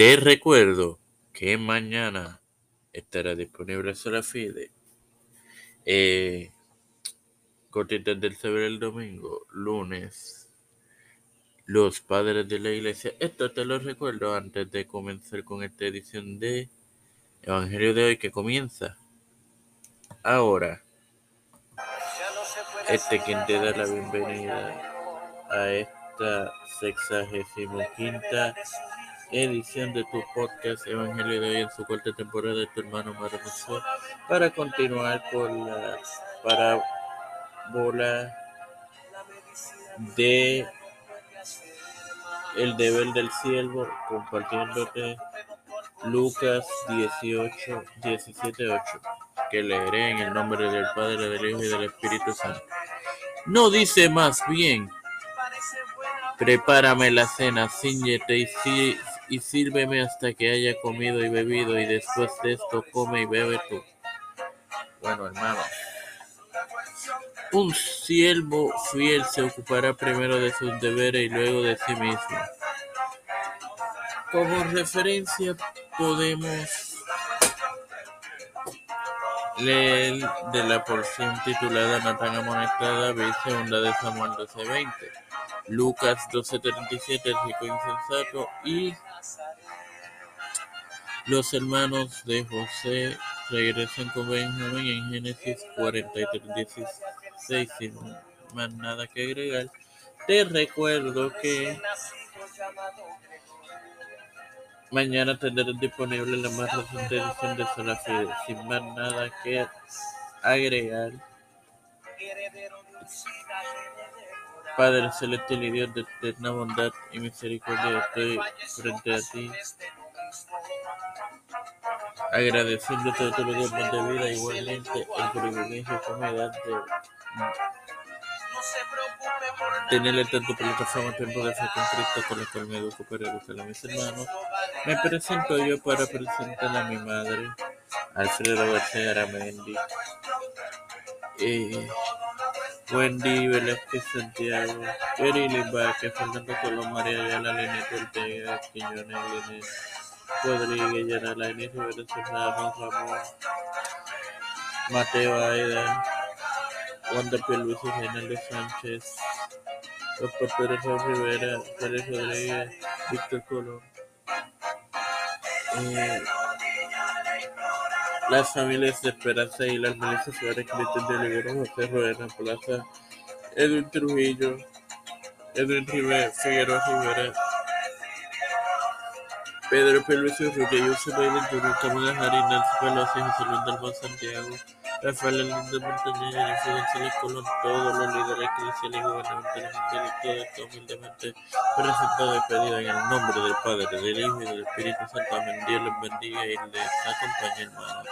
Te recuerdo que mañana estará disponible Solafide. Eh, cortitas del saber el domingo, lunes. Los padres de la iglesia. Esto te lo recuerdo antes de comenzar con esta edición de Evangelio de hoy que comienza ahora. Este quien te da la bienvenida a esta sexagésimo quinta edición de tu podcast Evangelio de hoy en su cuarta temporada de tu hermano Maravilloso para continuar con la parábola de el deber del siervo compartiéndote Lucas 18, 17, 8 que leeré en el nombre del Padre, del Hijo y del Espíritu Santo. No dice más bien, prepárame la cena, ciñete y, y sírveme hasta que haya comido y bebido, y después de esto come y bebe tú. Bueno, hermano, un siervo fiel se ocupará primero de sus deberes y luego de sí mismo. Como referencia podemos leer de la porción titulada Natán amonesta David, segunda de Samuel 12:20, Lucas 12:37, el rico insensato y los hermanos de José regresan con Benjamín en Génesis 43:16, sin más nada que agregar. Te recuerdo que Mañana tendrán disponible la más reciente edición de Solafide, sin más nada que agregar. Padre celestial y Dios de eterna bondad y misericordia, estoy frente a ti, agradeciendo todo tu tiempo de vida, igualmente el privilegio que me das de tenerle tanto plataforma tiempo de fe con con la cual me educo para educar a mis hermanos. Me presento yo para presentar a mi madre, Alfredo García Aramendi, eh, Wendy Velázquez Santiago, Erili Vázquez, Fernando Colón, María Ayala, Linet Ortega, Quiñones, Linet Rodríguez, Yanala, Inés Rivera Serrano, Ramón, Mateo Aida, Wanda Luis Reinaldo Sánchez, los porteros Rivera, Pérez Rodríguez, Víctor Colón. Eh, las familias de Esperanza y las milicias Suárez, Cristian de Olivero, José Rodena Plaza, Edwin Trujillo, Edwin Rivera, Figueroa Rivera, Pedro P. Luis Urrutia, Yusuf Bailey Jr., Camila Jari, Nancy Pelosi, José Luis Dalmán Santiago, Rafael Hernández Montañez, Jennifer González Colón, todos los líderes eclesiales y gubernamentales mundiales, todo esto humildemente presentado y pedido en el nombre del Padre, del Hijo y del Espíritu Santo. Amén. Dios les bendiga y les acompañe, hermanos.